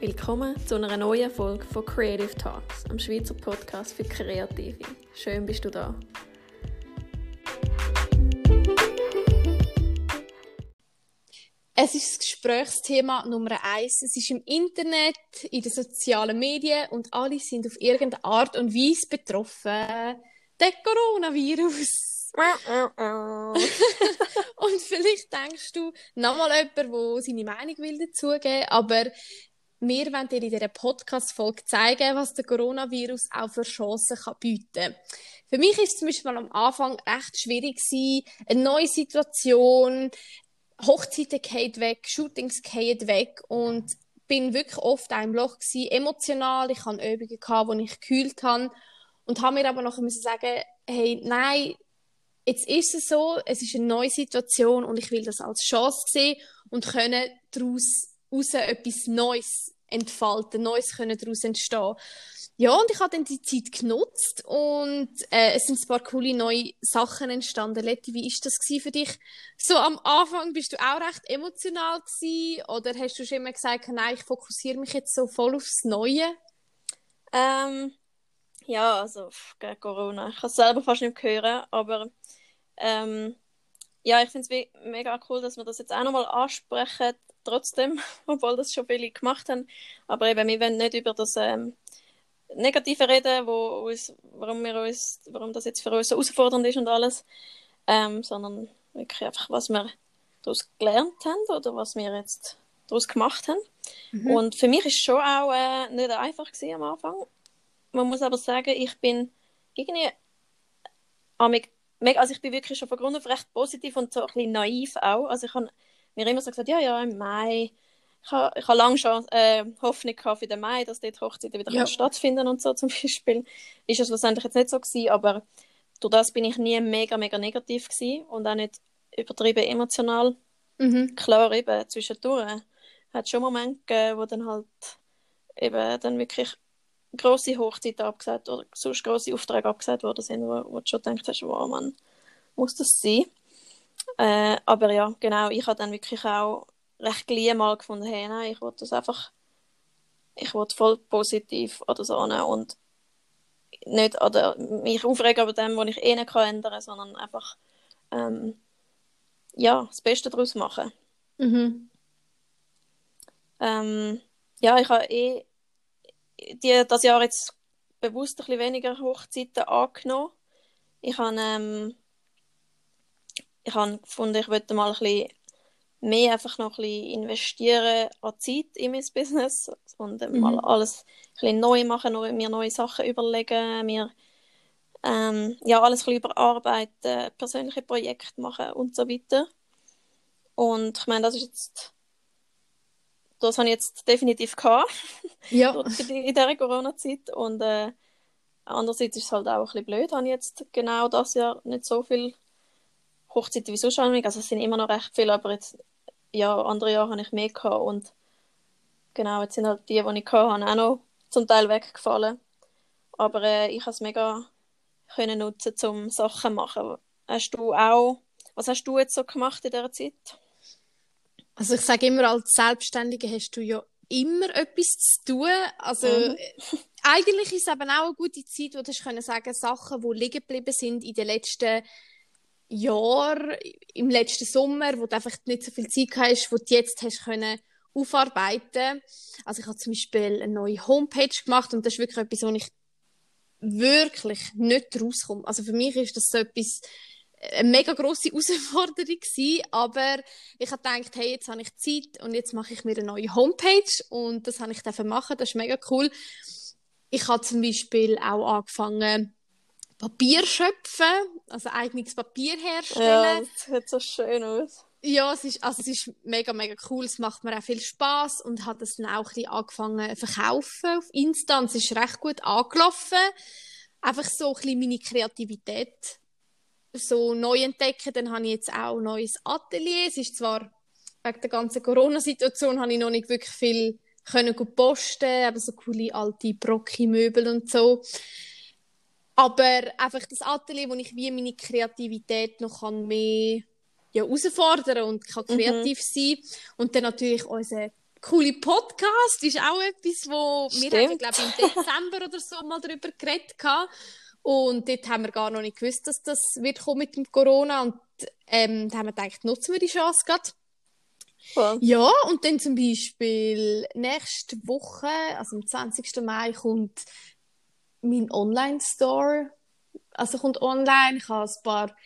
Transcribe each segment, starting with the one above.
Willkommen zu einer neuen Folge von Creative Talks, am Schweizer Podcast für Kreative. Schön bist du da. Es ist das Gesprächsthema Nummer eins. Es ist im Internet, in den sozialen Medien und alle sind auf irgendeine Art und Weise betroffen. Der Coronavirus. und vielleicht denkst du nochmal jemand, der seine Meinung will dazugeben, aber wir wollen dir in dieser Podcast-Folge zeigen, was der Coronavirus auch für Chancen kann bieten kann. Für mich ist es zum Beispiel am Anfang recht schwierig gewesen, eine neue Situation, Hochzeiten gehen weg, Shootings gehen weg und bin wirklich oft im Loch gewesen, emotional. Ich hatte Übungen, gehabt, wo ich gekühlt habe und habe mir aber noch müssen sagen, hey, nein, jetzt ist es so, es ist eine neue Situation und ich will das als Chance sehen und können daraus raus etwas Neues entfalten, Neues können daraus entstehen. Ja, und ich habe dann die Zeit genutzt und äh, es sind ein paar coole neue Sachen entstanden. Letty, wie ist das für dich? So am Anfang bist du auch recht emotional gewesen, oder hast du schon immer gesagt, nein, ich fokussiere mich jetzt so voll aufs Neue? Ähm, ja, also gegen Corona. Ich kann es selber fast nicht hören, aber ähm, ja, ich finde es mega cool, dass wir das jetzt auch nochmal ansprechen, trotzdem, obwohl das schon viele gemacht haben. Aber eben, wir wollen nicht über das ähm, Negative reden, wo uns, warum, wir uns, warum das jetzt für uns so herausfordernd ist und alles, ähm, sondern wirklich einfach, was wir daraus gelernt haben oder was wir jetzt daraus gemacht haben. Mhm. Und für mich ist es schon auch äh, nicht einfach gewesen am Anfang. Man muss aber sagen, ich bin irgendwie also ich bin wirklich schon von Grund auf recht positiv und so ein bisschen naiv auch. Also ich habe mir immer so gesagt, ja, ja, im Mai. Ich habe, ich habe lange schon äh, Hoffnung gehabt für den Mai, dass dort Hochzeiten wieder ja. stattfinden und so zum Beispiel. Ist es schlussendlich jetzt nicht so gewesen, aber durch das bin ich nie mega, mega negativ gewesen und auch nicht übertrieben emotional. Mhm. Klar, eben zwischendurch hat es schon Momente gegeben, wo dann halt eben dann wirklich grosse Hochzeiten abgesagt oder sonst grosse Aufträge abgesagt worden sind, wo, wo du schon denkst, wow, man, muss das sein? Äh, aber ja, genau, ich habe dann wirklich auch recht gleich mal gefunden, hey, nein, ich wollte das einfach, ich wollte voll positiv oder so ne, und nicht oder mich aufregen über dem, was ich eh nicht kann ändern, sondern einfach ähm, ja, das Beste daraus machen. Mhm. Ähm, ja, ich habe eh die, das Jahr jetzt bewusst ein bisschen weniger Hochzeiten angenommen. Ich habe, ähm, ich habe gefunden, ich wollte mal ein bisschen mehr einfach noch ein bisschen investieren an Zeit in mein Business und mhm. mal alles ein bisschen neu machen, mir neue Sachen überlegen, mir ähm, ja, alles ein bisschen überarbeiten, persönliche Projekte machen und so weiter. Und ich meine, das ist jetzt das habe ich jetzt definitiv gehabt. Ja. in dieser Corona-Zeit. Und äh, andererseits ist es halt auch ein bisschen blöd, habe ich jetzt genau das Jahr nicht so viel Hochzeiten wie sonst Also es sind immer noch recht viele, aber jetzt, ja, andere Jahre habe ich mehr gehabt. Und genau, jetzt sind halt die, die ich hatte, auch noch zum Teil weggefallen. Aber äh, ich habe es mega können nutzen, um Sachen zu machen. Hast du auch, was hast du jetzt so gemacht in dieser Zeit? Also ich sage immer, als Selbstständige hast du ja immer etwas zu tun. Also mhm. eigentlich ist es eben auch eine gute Zeit, wo du können sagen Sachen, die liegen geblieben sind in den letzten Jahren, im letzten Sommer, wo du einfach nicht so viel Zeit hast, wo du jetzt hast können aufarbeiten. Also ich habe zum Beispiel eine neue Homepage gemacht und das ist wirklich etwas, wo ich wirklich nicht rauskomme. Also für mich ist das so etwas, eine mega grosse Herausforderung gewesen, aber ich habe gedacht, hey, jetzt habe ich Zeit und jetzt mache ich mir eine neue Homepage und das habe ich dafür machen, das ist mega cool. Ich habe zum Beispiel auch angefangen, Papier schöpfen, also eigenes Papier herstellen. Ja, das sieht so schön aus. Ja, es ist, also es ist mega, mega cool. Es macht mir auch viel Spaß und hat das dann auch ein bisschen angefangen zu verkaufen auf Insta. Und es ist recht gut angelaufen. Einfach so ein bisschen meine Kreativität so neu entdecken. Dann habe ich jetzt auch ein neues Atelier. Es ist zwar wegen der ganzen Corona-Situation habe ich noch nicht wirklich viel können posten, aber so coole alte Brocki-Möbel und so. Aber einfach das Atelier, wo ich wie meine Kreativität noch kann mehr ja, herausfordern und kann mhm. kreativ mhm. sein. Und dann natürlich unser coole Podcast ist auch etwas, wo Stimmt. wir haben, glaube ich, im Dezember oder so mal darüber geredet haben. Und dort haben wir gar noch nicht gewusst, dass das wird kommen mit dem Corona. Und ähm, da haben wir gedacht, nutzen wir die Chance gerade. Voll. Ja, und dann zum Beispiel nächste Woche, also am 20. Mai, kommt mein Online-Store. Also kommt online. Ich habe ein paar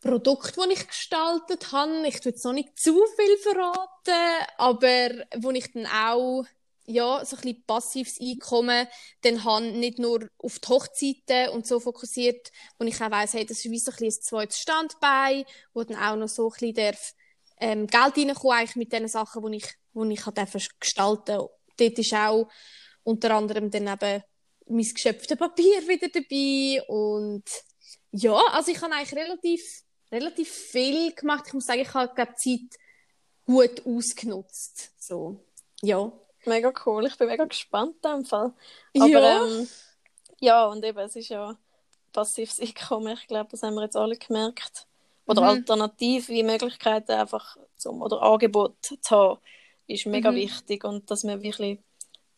Produkte, die ich gestaltet habe. Ich tue jetzt noch nicht zu viel verraten, aber wo ich dann auch ja, so ein bisschen passives Einkommen dann habe, nicht nur auf die Hochzeiten und so fokussiert, wo ich auch weiss, hey, das ist wie so ein, bisschen ein zweites Standbein, wo dann auch noch so ein bisschen darf, ähm, Geld reinkommen eigentlich mit den Sachen, die ich, die ich gestalten Dort ist auch unter anderem dann eben mein geschöpftes Papier wieder dabei und ja, also ich habe eigentlich relativ, relativ viel gemacht. Ich muss sagen, ich habe glaub, die Zeit gut ausgenutzt. So, ja. Mega cool. Ich bin mega gespannt in dem Fall. Aber, Ja. Ähm, ja, und eben, es ist ja passives Einkommen. Ich glaube, das haben wir jetzt alle gemerkt. Oder Mhm. alternative Möglichkeiten einfach zum, oder Angebot zu haben, ist mega Mhm. wichtig. Und dass man wirklich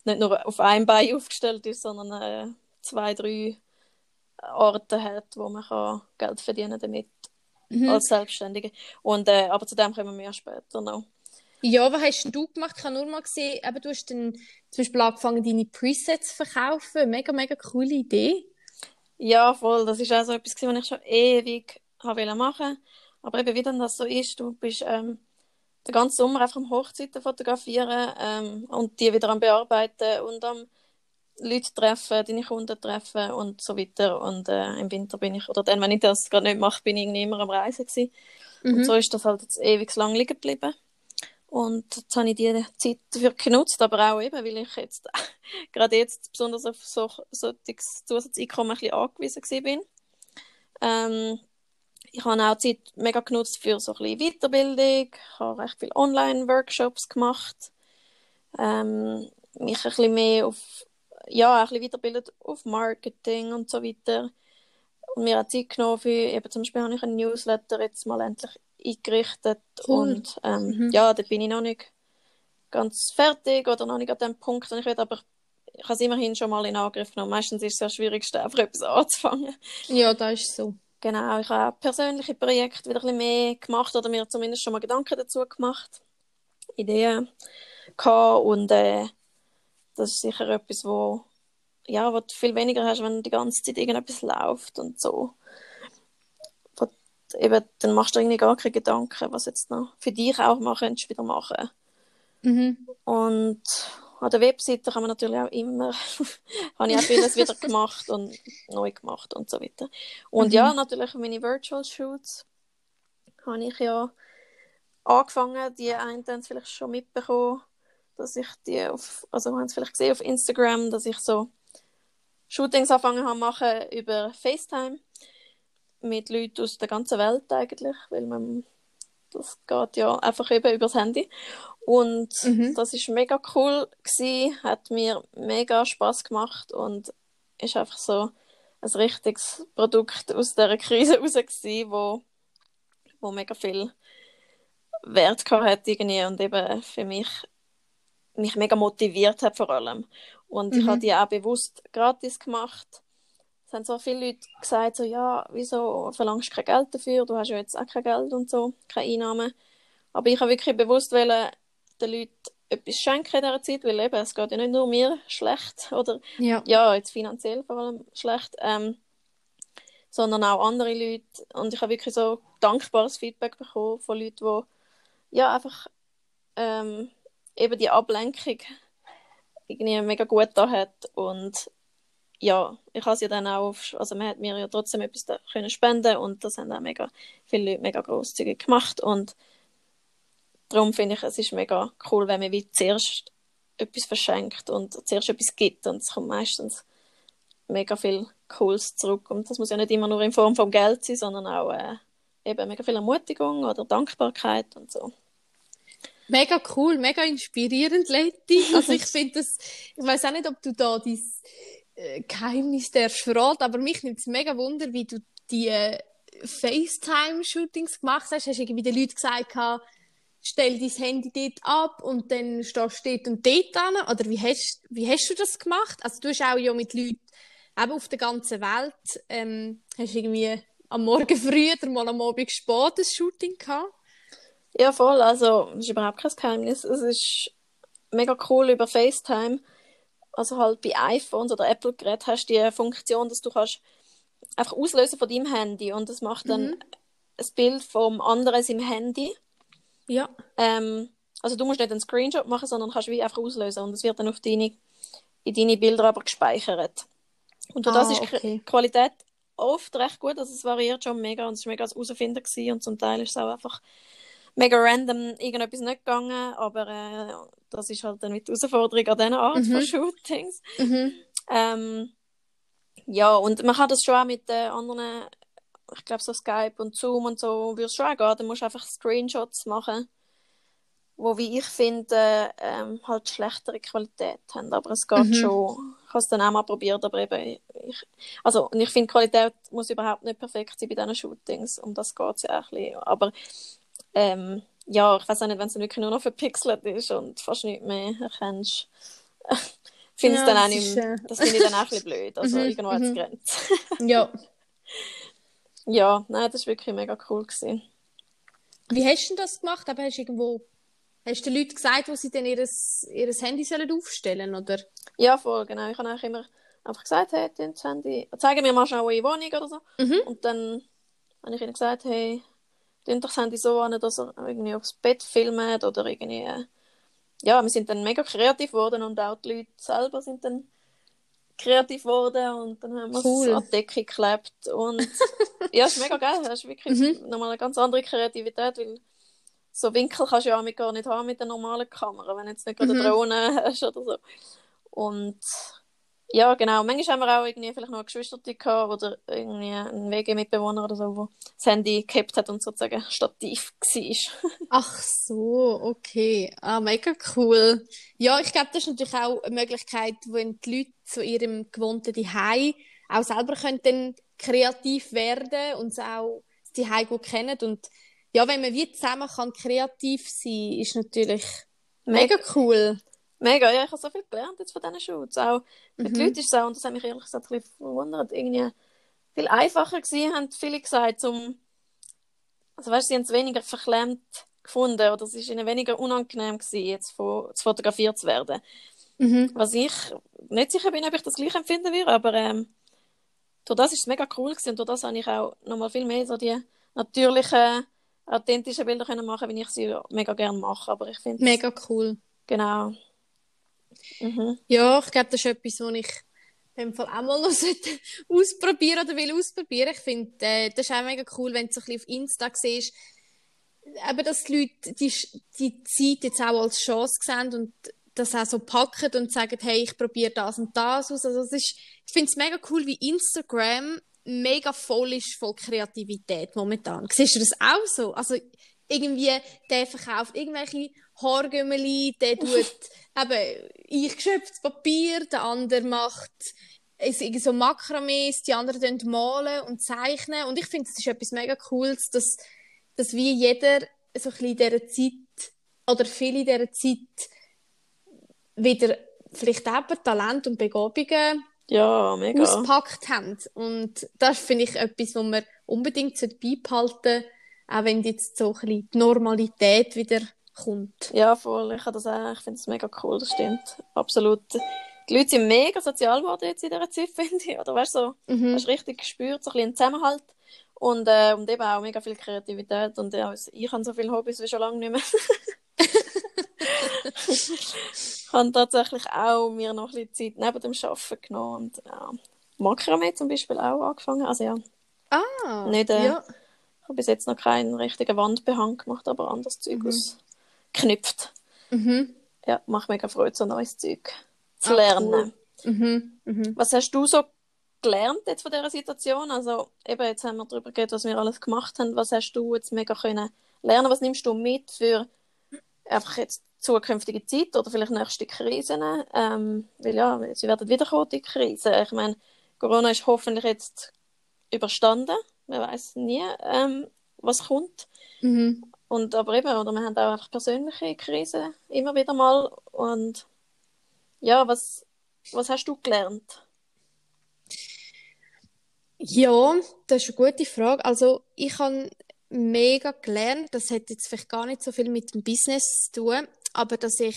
nicht nur auf einem Bein aufgestellt ist, sondern äh, zwei, drei Orte hat, wo man kann Geld verdienen damit Mhm. als Selbstständige. Und, äh, aber zu dem kommen wir später noch. Ja, was hast denn du gemacht? Ich habe nur mal gesehen, eben, du hast dann zum Beispiel angefangen, deine Presets zu verkaufen. Mega, mega coole Idee. Ja, voll. Das ist auch so etwas, was ich schon ewig machen. Aber eben, wie dann das so ist, du bist ähm, den ganzen Sommer einfach am Hochzeiten fotografieren ähm, und die wieder am Bearbeiten und am Leute treffen, deine Kunden treffen und so weiter. Und äh, im Winter bin ich, oder dann, wenn ich das gerade nicht mache, bin ich irgendwie immer am Reisen gewesen. Mhm. Und so ist das halt jetzt ewig lang liegen geblieben. Und jetzt habe ich die Zeit dafür genutzt, aber auch eben, weil ich jetzt, gerade jetzt besonders auf so, solches Zusatzeinkommen ein bisschen angewiesen bin. Ähm, ich habe auch Zeit mega genutzt für so ein bisschen Weiterbildung. Ich habe recht viele Online-Workshops gemacht. Ähm, mich ein bisschen mehr auf, ja, ein bisschen weiterbildet auf Marketing und so weiter. Und mir auch Zeit genommen für, eben zum Beispiel habe ich einen Newsletter jetzt mal endlich eingerichtet. Cool. Und ähm, Mhm. ja, da bin ich noch nicht ganz fertig oder noch nicht an dem Punkt, den ich will, aber ich habe es immerhin schon mal in Angriff genommen. Meistens ist es das Schwierigste, einfach etwas anzufangen. Ja, das ist so. Genau, ich habe auch persönliche Projekte wieder ein bisschen mehr gemacht oder mir zumindest schon mal Gedanken dazu gemacht, Ideen gehabt und äh, das ist sicher etwas, wo, ja, wo du viel weniger hast, wenn die ganze Zeit irgendetwas läuft und so. Wo du eben, dann machst du irgendwie gar keine Gedanken, was jetzt noch für dich auch mal könntest wieder machen. Mhm. Und an der Webseite kann man natürlich auch immer, habe ich auch vieles wieder gemacht und neu gemacht und so weiter. Und Mhm. ja, natürlich meine Virtual Shoots habe ich ja angefangen. Die einen haben es vielleicht schon mitbekommen, dass ich die auf, also haben es vielleicht gesehen auf Instagram, dass ich so Shootings angefangen habe machen über FaceTime mit Leuten aus der ganzen Welt eigentlich, weil man das geht ja einfach eben übers Handy. Und Mhm. das ist mega cool gewesen, hat mir mega Spaß gemacht und ist einfach so ein richtiges Produkt aus der Krise raus gewesen, wo, wo mega viel Wert gehabt hat irgendwie und eben für mich mich mega motiviert hat vor allem. Und ich Mhm. habe die auch bewusst gratis gemacht. Es haben so viele Leute gesagt, so, ja, wieso verlangst du kein Geld dafür? Du hast ja jetzt auch kein Geld und so, keine Einnahmen. Aber ich habe wirklich bewusst wollen, den Leuten etwas schenken in dieser Zeit, weil eben, es geht ja nicht nur mir schlecht oder Ja. ja, jetzt finanziell vor allem schlecht, ähm, sondern auch andere Leute. Und ich habe wirklich so dankbares Feedback bekommen von Leuten, die ja einfach ähm, eben die Ablenkung irgendwie mega gut da hat und ja, ich habe es ja dann auch, auf, also man hat mir ja trotzdem etwas da können spenden und das haben auch mega viele Leute mega großzügig gemacht und darum finde ich, es ist mega cool, wenn man wie zuerst etwas verschenkt und zuerst etwas gibt und es kommt meistens mega viel Cooles zurück und das muss ja nicht immer nur in Form von Geld sein, sondern auch äh, eben mega viel Ermutigung oder Dankbarkeit und so. Mega cool, mega inspirierend, Leti. Also ich finde das, ich weiß auch nicht, ob du da äh, Geheimnis darfst verraten, aber mich nimmt es mega Wunder, wie du die äh, FaceTime-Shootings gemacht hast. Hast du irgendwie den Leuten gesagt, stell dein Handy dort ab und dann stehst du dort und dort an? Oder wie hast, wie hast du das gemacht? Also du hast auch ja mit Leuten eben auf der ganzen Welt, ähm, hast irgendwie am Morgen früh oder mal am Abend spät ein Shooting gehabt? Ja, voll. Also, das ist überhaupt kein Geheimnis. Es ist mega cool über FaceTime. Also halt bei iPhones oder Apple-Geräten hast du die Funktion, dass du kannst einfach auslösen von deinem Handy und das macht dann Mhm. ein Bild vom anderen im Handy. Ja. Ähm, also du musst nicht einen Screenshot machen, sondern kannst wie einfach auslösen und es wird dann auf deine, in deine Bilder aber gespeichert. Und durch das Ah, ist die okay. Qualität oft recht gut, also es variiert schon mega und es war mega das Herausfinden gewesen und zum Teil ist es auch einfach mega random irgendetwas nicht gegangen, aber äh, das ist halt dann mit Herausforderung an diesen Art Mhm. von Shootings. Mhm. Ähm, ja, und man kann das schon auch mit den anderen, ich glaube so Skype und Zoom und so, würde es schon auch gehen. Da musst du einfach Screenshots machen, wo, wie ich finde, ähm, halt schlechtere Qualität haben. Aber es geht Mhm. schon. Ich habe es dann auch mal probiert, aber eben, ich, also, und ich finde, Qualität muss überhaupt nicht perfekt sein bei diesen Shootings. Um das geht es ja auch ein bisschen. Aber, ähm, ja, ich weiß auch nicht, wenn es dann wirklich nur noch verpixelt ist und fast nicht mehr erkennst. finde ich Ja, dann auch das nicht ist, mehr, das finde ich dann auch ein bisschen blöd. Also Mhm, irgendwo hat es mhm. Grenzen. Ja. ja, nein, das war wirklich mega cool. Gewesen. Wie hast du das gemacht? Aber hast du irgendwo, hast du den Leuten gesagt, wo sie dann ihres, ihres Handy sollen aufstellen, oder? Ja, voll, genau. Ich habe eigentlich immer einfach gesagt, hey, das Handy, zeigen mir mal schnell eure Wohnung oder so. Mhm. Und dann habe ich ihnen gesagt, hey, Handy so an, dass er irgendwie aufs Bett filmt oder irgendwie, äh, ja, wir sind dann mega kreativ geworden und auch die Leute selber sind dann kreativ geworden und dann haben wir Cool. es an die Decke geklebt und ja, es ist mega geil, das ist wirklich Mhm. nochmal eine ganz andere Kreativität, weil so Winkel kannst du ja auch gar nicht haben mit der normalen Kamera, wenn du jetzt nicht gerade eine Mhm. Drohne hast oder so. Und ja, genau. Manchmal haben wir auch irgendwie vielleicht noch eine Geschwisterte gehabt oder irgendwie einen WG-Mitbewohner oder so, der das Handy gehabt hat und sozusagen Stativ war. Ach so, okay. Ah, mega cool. Ja, ich glaube, das ist natürlich auch eine Möglichkeit, wo die Leute zu ihrem gewohnten Zuhause auch selber können dann kreativ werden und auch das Zuhause gut kennen. Und ja, wenn man wie zusammen kann kreativ sein, ist natürlich mega cool. Mega, ja, ich habe so viel gelernt jetzt von diesen Shoots. Auch mit Mhm. den Leuten ist es auch, und das hat mich ehrlich gesagt ein bisschen verwundert, irgendwie viel einfacher gewesen, haben viele gesagt, zum, also weißt du, sie haben es weniger verklemmt gefunden oder es ist ihnen weniger unangenehm gewesen, jetzt fo- zu fotografiert zu werden. Mhm. Was ich nicht sicher bin, ob ich das gleich empfinden würde, aber ähm, durch das ist es mega cool gewesen und durch das habe ich auch nochmal viel mehr so die natürlichen, authentischen Bilder können machen, wie ich sie mega gerne mache. Aber ich finde Mega cool. genau. Mhm. Ja, ich glaube, das ist etwas, was ich dem Fall auch mal ausprobieren oder will ausprobieren. Ich finde, äh, das ist auch mega cool, wenn du so ein bisschen auf Insta siehst, eben, dass die Leute die, die Zeit jetzt auch als Chance sehen und das auch so packen und sagen, hey, ich probiere das und das aus. Also das ist, ich finde es mega cool, wie Instagram mega voll ist voll Kreativität momentan. Siehst du das auch so? Also irgendwie, der verkauft irgendwelche Haargümmeli, der tut eben eingeschöpftes Papier, der andere macht so Makramees, die anderen malen und zeichnen und ich finde, das ist etwas mega Cooles, dass, dass wie jeder so ein bisschen in dieser Zeit oder viele in dieser Zeit wieder vielleicht eben Talent und Begabungen Ja, mega. ausgepackt haben. Und das finde ich etwas, was man unbedingt beibehalten sollte, auch wenn jetzt so ein bisschen die Normalität wieder kommt. Ja, voll. Ich, das auch, ich finde es mega cool, das stimmt. Absolut. Die Leute sind mega sozial geworden jetzt in dieser Zeit, finde ich. Oder weißt du, so, Mhm. hast richtig gespürt, so ein bisschen einen Zusammenhalt. Und, äh, und eben auch mega viel Kreativität. Und ja, ich habe so viele Hobbys wie schon lange nicht mehr. ich habe tatsächlich auch mir noch ein bisschen Zeit neben dem Arbeiten genommen. Und ja, Makramee zum Beispiel auch angefangen. Also ja, Ah, Nicht, äh, ja. ich habe bis jetzt noch keinen richtigen Wandbehang gemacht, aber anderes Zeug ausgeknüpft. Mhm. Ja, macht mega Freude, so neues Zeug zu lernen. cool. Mhm. Mhm. Was hast du so gelernt jetzt von dieser Situation? Also eben, jetzt haben wir darüber geredet, was wir alles gemacht haben. Was hast du jetzt mega können lernen? Was nimmst du mit für einfach jetzt zukünftige Zeit oder vielleicht nächste Krisen? Ähm, weil ja, sie werden wiederkommen, die Krisen. Ich meine, Corona ist hoffentlich jetzt überstanden. Man weiß nie, ähm, was kommt. Mhm. Und aber eben, oder wir haben auch einfach persönliche Krisen immer wieder mal. Und ja, was, was hast du gelernt? Ja, das ist eine gute Frage. Also ich habe mega gelernt, das hat jetzt vielleicht gar nicht so viel mit dem Business zu tun, aber dass ich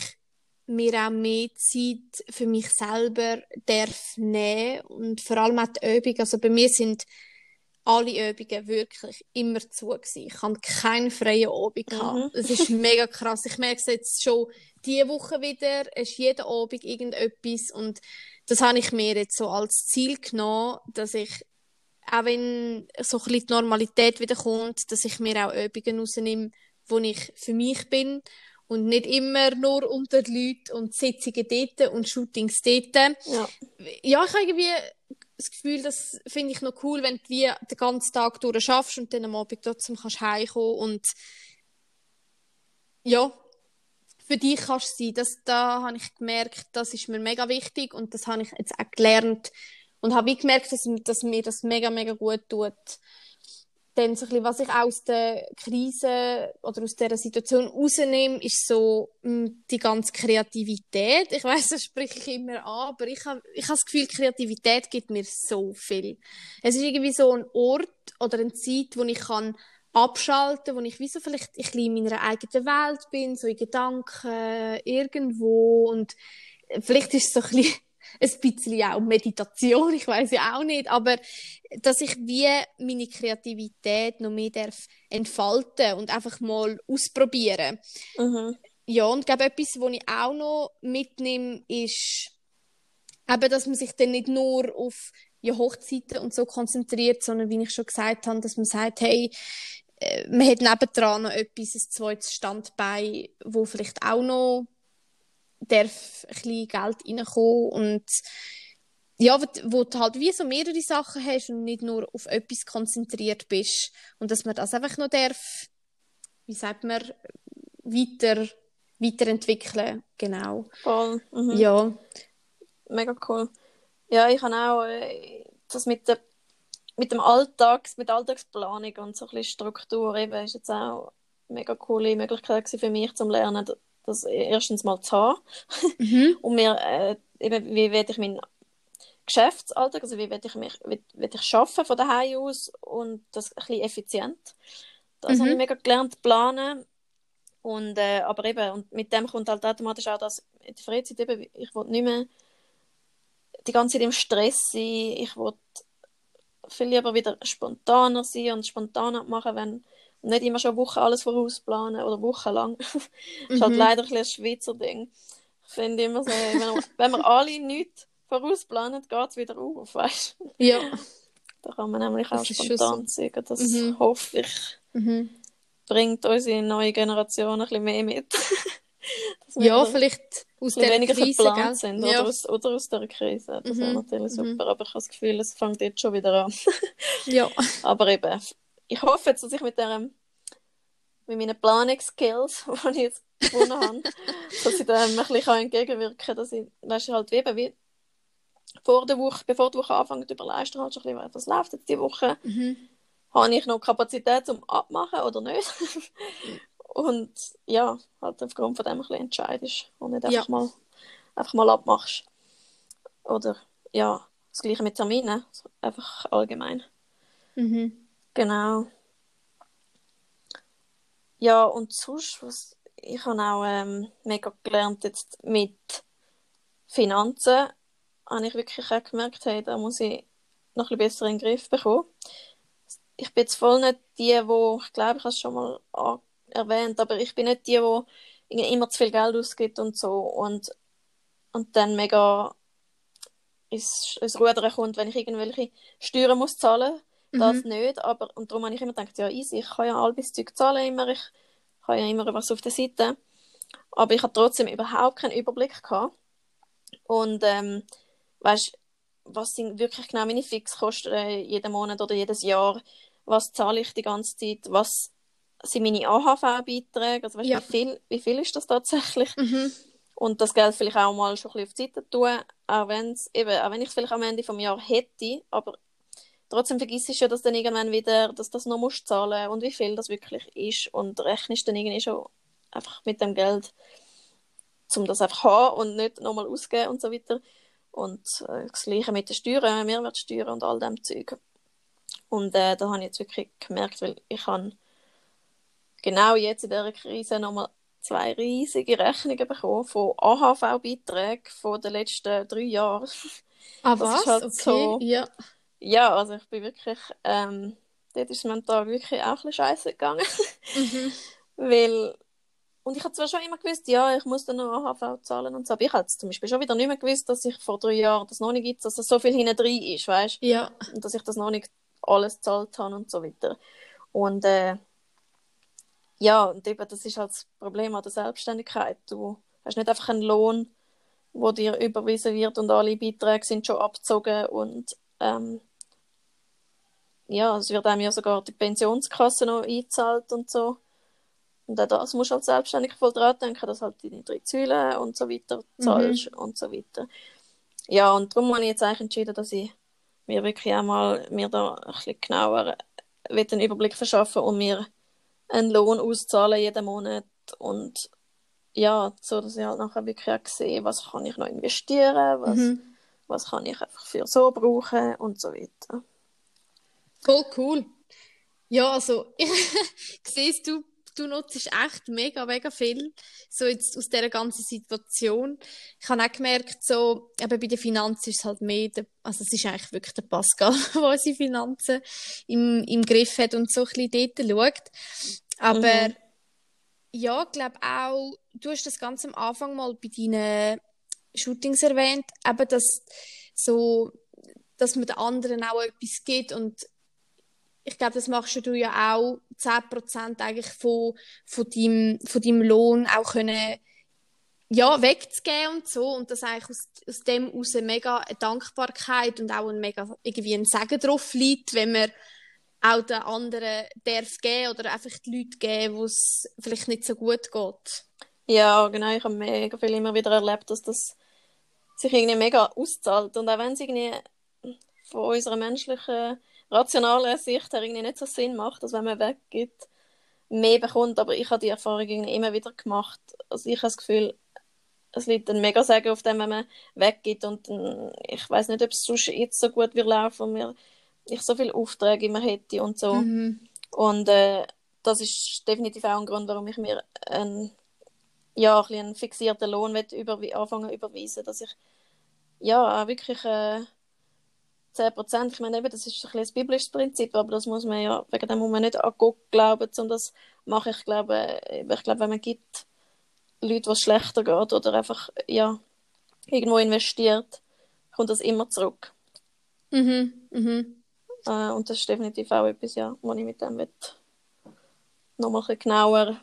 mir auch mehr Zeit für mich selber darf nehmen und vor allem auch die Übung. Also bei mir sind alle Übungen wirklich immer zu gewesen. Ich habe keinen freien Abend mhm. Das ist mega krass. Ich merke es jetzt schon diese Woche wieder. Es ist jeden Abend irgendetwas und das habe ich mir jetzt so als Ziel genommen, dass ich auch wenn so ein bisschen die Normalität wieder kommt, dass ich mir auch Übungen rausnehme, wo ich für mich bin und nicht immer nur unter den Leuten und Sitzungen dort und Shootings dort. Ja, ja ich habe irgendwie das Gefühl, das finde ich noch cool, wenn du wie den ganzen Tag durch schaffst und dann am Abend trotzdem kannst heimkommen und ja, für dich kannst du sein. Das, da habe ich gemerkt, das ist mir mega wichtig und das habe ich jetzt auch gelernt und habe gemerkt, dass, dass mir das mega, mega gut tut dann so ein bisschen, was ich aus der Krise oder aus dieser Situation rausnehme, ist so mh, hm, die ganze Kreativität. Ich weiß, das spreche ich immer an, aber ich habe ich hab das Gefühl, Kreativität gibt mir so viel. Es ist irgendwie so ein Ort oder eine Zeit, wo ich kann abschalten, wo ich wie so vielleicht ein bisschen in meiner eigenen Welt bin, so in Gedanken, irgendwo und vielleicht ist es so ein bisschen ein bisschen auch Meditation, ich weiß ja auch nicht, aber dass ich wie meine Kreativität noch mehr darf entfalten und einfach mal ausprobieren. Mhm. Ja, und ich glaube, etwas, was ich auch noch mitnehme, ist eben, dass man sich dann nicht nur auf ja, Hochzeiten und so konzentriert, sondern wie ich schon gesagt habe, dass man sagt, hey, äh, man hat nebendran noch etwas, ein zweites Standbein, wo vielleicht auch noch darf ein bisschen Geld reinkommen und ja, wo, wo du halt wie so mehrere Sachen hast und nicht nur auf etwas konzentriert bist und dass man das einfach noch darf, wie sagt man, weiter, weiterentwickeln, genau. Voll. Mhm. Ja. Mega cool. Ja, ich habe auch äh, das mit der mit dem Alltags, mit Alltagsplanung und so ein bisschen Struktur eben, ist jetzt auch eine mega coole Möglichkeit für mich zum Lernen, das erstens mal zu haben. Mhm. und mir, äh, eben, wie werde ich meinen Geschäftsalltag, also wie werde ich mich, wie, werde ich arbeiten von daheim aus und das ein bisschen effizient. Das mhm. habe ich mega gelernt, planen. Und, äh, aber eben, und mit dem kommt halt automatisch auch das, in der Freizeit eben, ich will nicht mehr die ganze Zeit im Stress sein, ich will viel lieber wieder spontaner sein und spontaner machen, wenn nicht immer schon Wochen alles vorausplanen oder wochenlang. das ist halt mhm. leider ein, ein Schweizer Ding. Ich finde immer so, wenn wir, wenn wir alle nichts vorausplanen, geht es wieder auf, weißt du? Ja. Da kann man nämlich auch spontan sein. Das mhm. hoffe ich, mhm. bringt unsere neue Generation ein bisschen mehr mit. ja, vielleicht aus der weniger Krise, gell? sind ja. oder, aus, oder aus der Krise. Das mhm. wäre natürlich mhm. super, aber ich habe das Gefühl, es fängt jetzt schon wieder an. ja. Aber eben, ich hoffe jetzt, dass ich mit, der, mit meinen Planungsskills, die ich jetzt gewonnen habe, dass ich dem ein bisschen entgegenwirken kann, dass ich, weißt du, halt wie, wie vor der Woche, bevor die Woche anfängt, überlegst du halt schon ein bisschen, was läuft jetzt die Woche. Mhm. Habe ich noch Kapazität zum Abmachen oder nicht? und ja, halt aufgrund von dem ein bisschen entscheidest und nicht einfach, ja. mal, einfach mal abmachst. Oder ja, das gleiche mit Terminen, einfach allgemein. Mhm. Genau. Ja, und sonst, was, ich habe auch ähm, mega gelernt jetzt mit Finanzen, habe ich wirklich auch gemerkt, hey, da muss ich noch ein bisschen besser in den Griff bekommen. Ich bin jetzt voll nicht die, wo, ich glaube, ich habe es schon mal erwähnt, aber ich bin nicht die, die immer zu viel Geld ausgibt und so und, und dann mega ins, ins Rudern kommt, wenn ich irgendwelche Steuern muss zahlen das mhm. nicht, aber und darum habe ich immer gedacht, ja easy, ich kann ja all bis Zeug zahlen immer, ich habe ja immer was auf der Seite, aber ich habe trotzdem überhaupt keinen Überblick gehabt und ähm, weißt, was sind wirklich genau meine Fixkosten äh, jeden Monat oder jedes Jahr, was zahle ich die ganze Zeit, was sind meine AHV-Beiträge, also weißt, ja. wie, viel, wie viel ist das tatsächlich? Mhm. Und das Geld vielleicht auch mal schon ein bisschen auf die Seite tun, auch, wenn's, eben, auch wenn ich es vielleicht am Ende des Jahres hätte, aber trotzdem vergisst du ja, dass dann irgendwann wieder, dass das noch musst zahlen und wie viel das wirklich ist und rechnest dann irgendwie schon einfach mit dem Geld, um das einfach haben und nicht nochmal ausgeben und so weiter. Und äh, das Gleiche mit den Steuern, Mehrwertsteuern und all dem Zeug. Und äh, da habe ich jetzt wirklich gemerkt, weil ich habe genau jetzt in dieser Krise nochmal zwei riesige Rechnungen bekommen von AHV-Beiträgen von den letzten drei Jahren. Ah, was? Halt okay, so, ja. Ja, also ich bin wirklich, ähm, dort ist es mental wirklich auch ein bisschen scheiße gegangen. Mhm. Weil, und ich habe zwar schon immer gewusst, ja, ich muss dann noch AHV zahlen und so, aber ich habe zum Beispiel schon wieder nicht mehr gewusst, dass ich vor drei Jahren das noch nicht gibt, dass das so viel hinten drin ist, weißt du? Ja. Und dass ich das noch nicht alles gezahlt habe und so weiter. Und, äh, ja, und eben, das ist halt das Problem an der Selbstständigkeit. Du hast nicht einfach einen Lohn, wo dir überwiesen wird und alle Beiträge sind schon abgezogen und ähm, ja, es wird einem ja sogar die Pensionskasse noch eingezahlt und so. Und auch das musst du halt selbstständig voll dran denken, dass halt deine drei Säulen und so weiter zahlst mhm. und so weiter. Ja, und darum habe ich jetzt eigentlich entschieden, dass ich mir wirklich einmal mir da ein bisschen genauer einen Überblick verschaffen und mir einen Lohn auszahlen jeden Monat und ja, so dass ich halt nachher wirklich auch sehe, was kann ich noch investieren, was, mhm. was kann ich einfach für so brauchen und so weiter. Voll cool. Ja, also ich sehe du, du nutzt echt mega, mega viel so jetzt aus dieser ganzen Situation. Ich habe auch gemerkt, so, eben bei den Finanzen ist es halt mehr, der, also es ist eigentlich wirklich der Pascal, der unsere Finanzen im, im Griff hat und so ein bisschen dort schaut. Aber mhm. ja, ich glaube auch, du hast das ganz am Anfang mal bei deinen Shootings erwähnt, eben, dass so, dass man den anderen auch etwas gibt und ich glaube, das machst du ja auch 10% eigentlich von, von, deinem, von deinem Lohn auch können, ja, wegzugeben und so. Und das eigentlich aus, aus dem heraus mega eine Dankbarkeit und auch ein mega irgendwie ein Segen drauf liegt, wenn man auch den anderen darf geben oder einfach die Leute geben, wo es vielleicht nicht so gut geht. Ja, genau. Ich habe mega viel immer wieder erlebt, dass das sich irgendwie mega auszahlt. Und auch wenn es irgendwie von unserer menschlichen, rationalen Sicht her irgendwie nicht so Sinn macht, dass wenn man weggeht, mehr bekommt. Aber ich habe die Erfahrung irgendwie immer wieder gemacht. Also ich habe das Gefühl, es liegt ein mega Segen auf dem, wenn man weggeht und dann, ich weiß nicht, ob es sonst jetzt so gut wird laufen. Wir ich so viele Aufträge immer hätte und so. Mhm. Und äh, das ist definitiv auch ein Grund, warum ich mir einen, ja, ein einen fixierten Lohn über, anfangen zu überweisen, dass ich ja wirklich äh, 10%, ich meine eben, das ist ein, ein biblisches Prinzip, aber das muss man ja, wegen dem muss man nicht an Gott glauben, um das mache ich glaube, ich glaube, wenn man gibt Leute, was schlechter geht oder einfach, ja, irgendwo investiert, kommt das immer zurück. Mhm, mhm. Äh, und das ist definitiv auch etwas, ja, was ich mit dem will noch ein bisschen genauer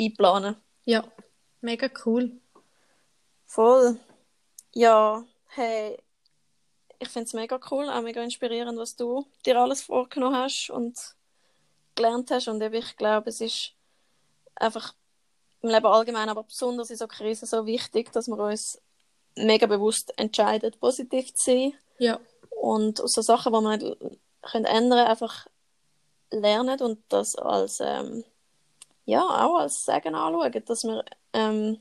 einplanen. Ja, mega cool. Voll. Ja, hey, ich finde es mega cool, auch mega inspirierend, was du dir alles vorgenommen hast und gelernt hast. Und ich glaube, es ist einfach im Leben allgemein, aber besonders in so Krisen so wichtig, dass wir uns mega bewusst entscheiden, positiv zu sein. Ja. Und so Sachen, die man können ändern, einfach lernen und das als ähm, ja auch als Segen anschauen, dass wir ähm,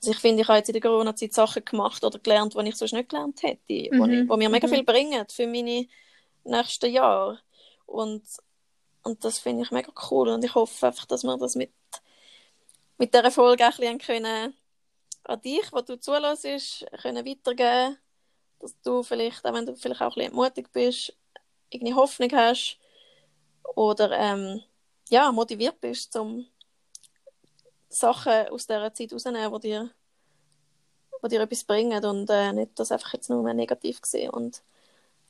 also ich finde, ich habe jetzt in der Corona-Zeit Sachen gemacht oder gelernt, die ich sonst nicht gelernt hätte, mhm. ich, wo mir mega mhm. viel bringen für meine nächsten Jahre und und das finde ich mega cool und ich hoffe einfach, dass wir das mit mit dieser Folge ein bisschen können, an dich, wo du zulässt, können weitergeben, dass du vielleicht, auch wenn du vielleicht auch ein bisschen mutig bist, irgendwie Hoffnung hast oder ähm, ja, motiviert bist, um Sachen aus dieser Zeit rauszunehmen, die dir, die dir etwas bringen und äh, nicht das einfach jetzt nur mehr negativ sehen und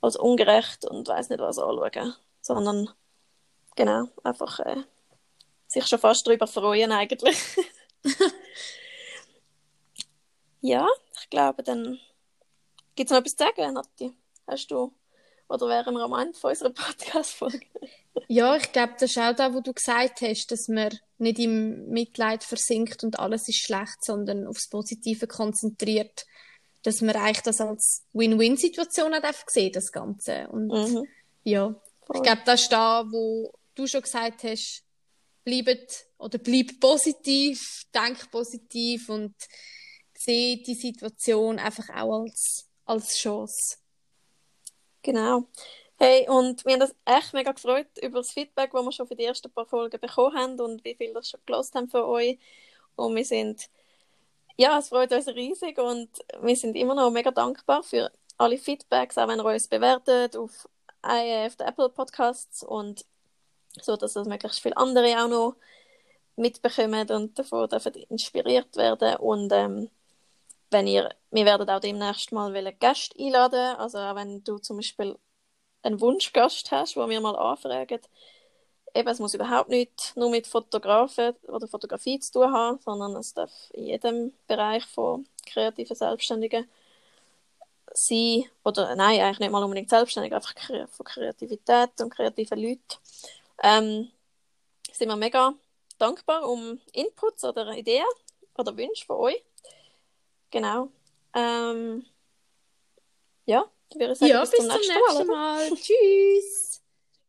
als ungerecht und weiß nicht was anschauen, sondern genau, einfach äh, sich schon fast darüber freuen eigentlich. ja, ich glaube, dann gibt es noch etwas zu sagen, Nati? Hast du oder wären wir am Ende von unserer Podcast-Folge? ja, ich glaube, das ist auch das, was du gesagt hast, dass man nicht im Mitleid versinkt und alles ist schlecht, sondern aufs Positive konzentriert. Dass man eigentlich das als Win-Win-Situation hat sehen, das Ganze. Und mhm. Ja, Voll. ich glaube, das ist da, wo du schon gesagt hast, bleibt oder bleib positiv, denk positiv und sehe die Situation einfach auch als, als Chance. Genau. Hey, und wir haben uns echt mega gefreut über das Feedback, das wir schon für die ersten paar Folgen bekommen haben und wie viel das schon gelost haben von euch. Und wir sind, ja, es freut uns riesig und wir sind immer noch mega dankbar für alle Feedbacks, auch wenn ihr uns bewertet auf, auf den Apple Podcasts und so, dass das möglichst viele andere auch noch mitbekommen und davon dürfen inspiriert werden. Und ähm, wenn ihr, wir werden auch demnächst mal Gast einladen, also auch wenn du zum Beispiel einen Wunschgast hast, wo wir mal anfragen, eben, es muss überhaupt nicht nur mit Fotografen oder Fotografie zu tun haben, sondern es darf in jedem Bereich von kreativen Selbstständigen sein, oder nein, eigentlich nicht mal unbedingt selbstständig, einfach von Kreativität und kreativen Leuten. Ähm, sind wir mega dankbar um Inputs oder Ideen oder Wünsche von euch. Genau. Ähm, ja, dann würde ich sagen, Ja, bis zum nächsten oder? Mal. Tschüss!